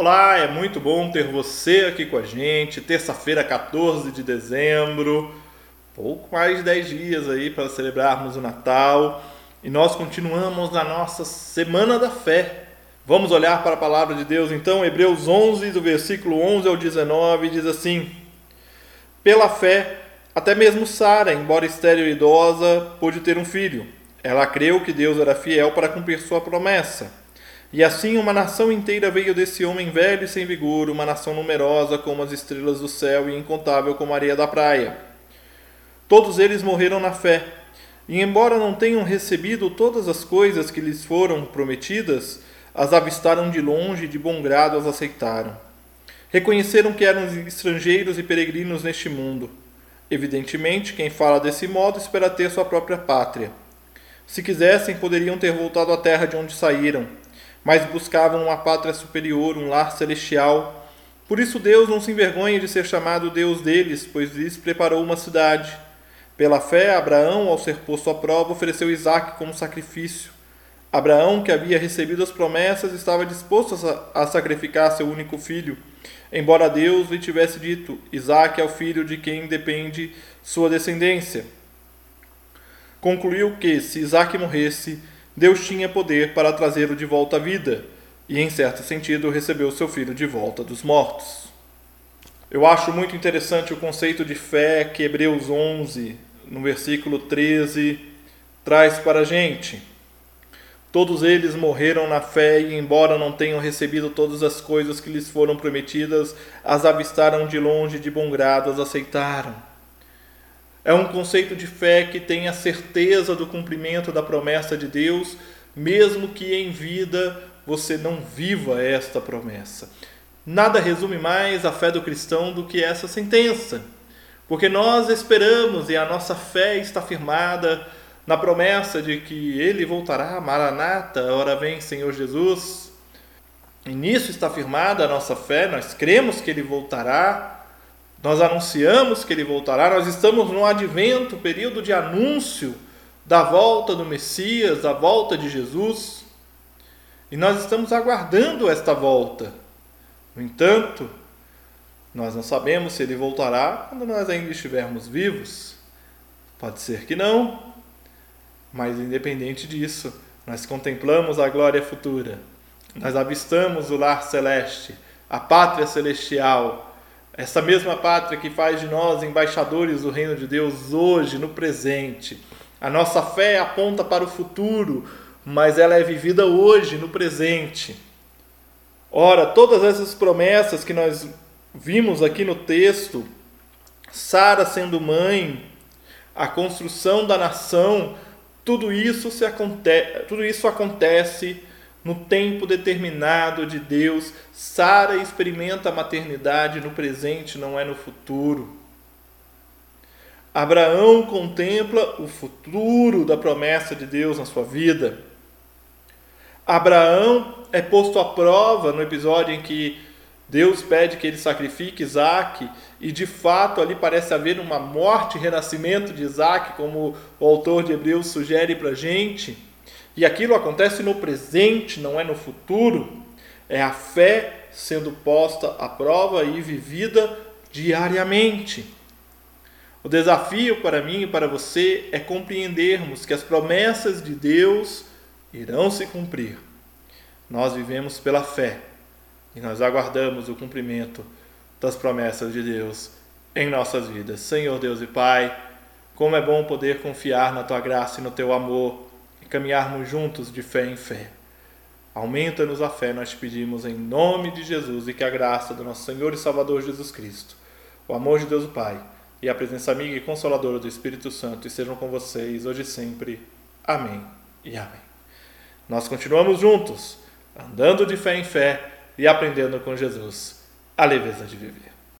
Olá, é muito bom ter você aqui com a gente. Terça-feira, 14 de dezembro, pouco mais de 10 dias aí para celebrarmos o Natal. E nós continuamos na nossa Semana da Fé. Vamos olhar para a palavra de Deus então, Hebreus 11, do versículo 11 ao 19, diz assim: Pela fé, até mesmo Sara, embora estéril e idosa, pôde ter um filho. Ela creu que Deus era fiel para cumprir sua promessa. E assim uma nação inteira veio desse homem velho e sem vigor, uma nação numerosa como as estrelas do céu e incontável como a areia da praia. Todos eles morreram na fé, e embora não tenham recebido todas as coisas que lhes foram prometidas, as avistaram de longe e de bom grado as aceitaram. Reconheceram que eram estrangeiros e peregrinos neste mundo. Evidentemente, quem fala desse modo espera ter sua própria pátria. Se quisessem, poderiam ter voltado à terra de onde saíram mas buscavam uma pátria superior, um lar celestial. Por isso Deus não se envergonha de ser chamado Deus deles, pois lhes preparou uma cidade. Pela fé, Abraão, ao ser posto à prova, ofereceu Isaque como sacrifício. Abraão, que havia recebido as promessas, estava disposto a sacrificar seu único filho, embora Deus lhe tivesse dito: Isaque é o filho de quem depende sua descendência. Concluiu que, se Isaque morresse, Deus tinha poder para trazê-lo de volta à vida e, em certo sentido, recebeu seu filho de volta dos mortos. Eu acho muito interessante o conceito de fé que Hebreus 11, no versículo 13, traz para a gente. Todos eles morreram na fé e, embora não tenham recebido todas as coisas que lhes foram prometidas, as avistaram de longe de bom grado, as aceitaram. É um conceito de fé que tem a certeza do cumprimento da promessa de Deus, mesmo que em vida você não viva esta promessa. Nada resume mais a fé do cristão do que essa sentença, porque nós esperamos e a nossa fé está firmada na promessa de que ele voltará, Maranata, hora vem Senhor Jesus. E nisso está firmada a nossa fé, nós cremos que ele voltará nós anunciamos que ele voltará, nós estamos no advento, período de anúncio da volta do Messias, da volta de Jesus, e nós estamos aguardando esta volta. No entanto, nós não sabemos se ele voltará quando nós ainda estivermos vivos. Pode ser que não, mas independente disso, nós contemplamos a glória futura, nós avistamos o lar celeste, a pátria celestial essa mesma pátria que faz de nós embaixadores do reino de Deus hoje, no presente. A nossa fé aponta para o futuro, mas ela é vivida hoje, no presente. Ora, todas essas promessas que nós vimos aqui no texto, Sara sendo mãe, a construção da nação, tudo isso, se acontece, tudo isso acontece no tempo determinado de Deus. Sara experimenta a maternidade no presente, não é no futuro. Abraão contempla o futuro da promessa de Deus na sua vida. Abraão é posto à prova no episódio em que Deus pede que ele sacrifique Isaac, e de fato ali parece haver uma morte e renascimento de Isaac, como o autor de Hebreus sugere para a gente e aquilo acontece no presente, não é no futuro, é a fé sendo posta à prova e vivida diariamente. O desafio para mim e para você é compreendermos que as promessas de Deus irão se cumprir. Nós vivemos pela fé e nós aguardamos o cumprimento das promessas de Deus em nossas vidas. Senhor Deus e Pai, como é bom poder confiar na tua graça e no teu amor caminharmos juntos de fé em fé. Aumenta-nos a fé, nós te pedimos em nome de Jesus e que a graça do nosso Senhor e Salvador Jesus Cristo, o amor de Deus o Pai e a presença amiga e consoladora do Espírito Santo estejam com vocês hoje e sempre. Amém e amém. Nós continuamos juntos, andando de fé em fé e aprendendo com Jesus a leveza de viver.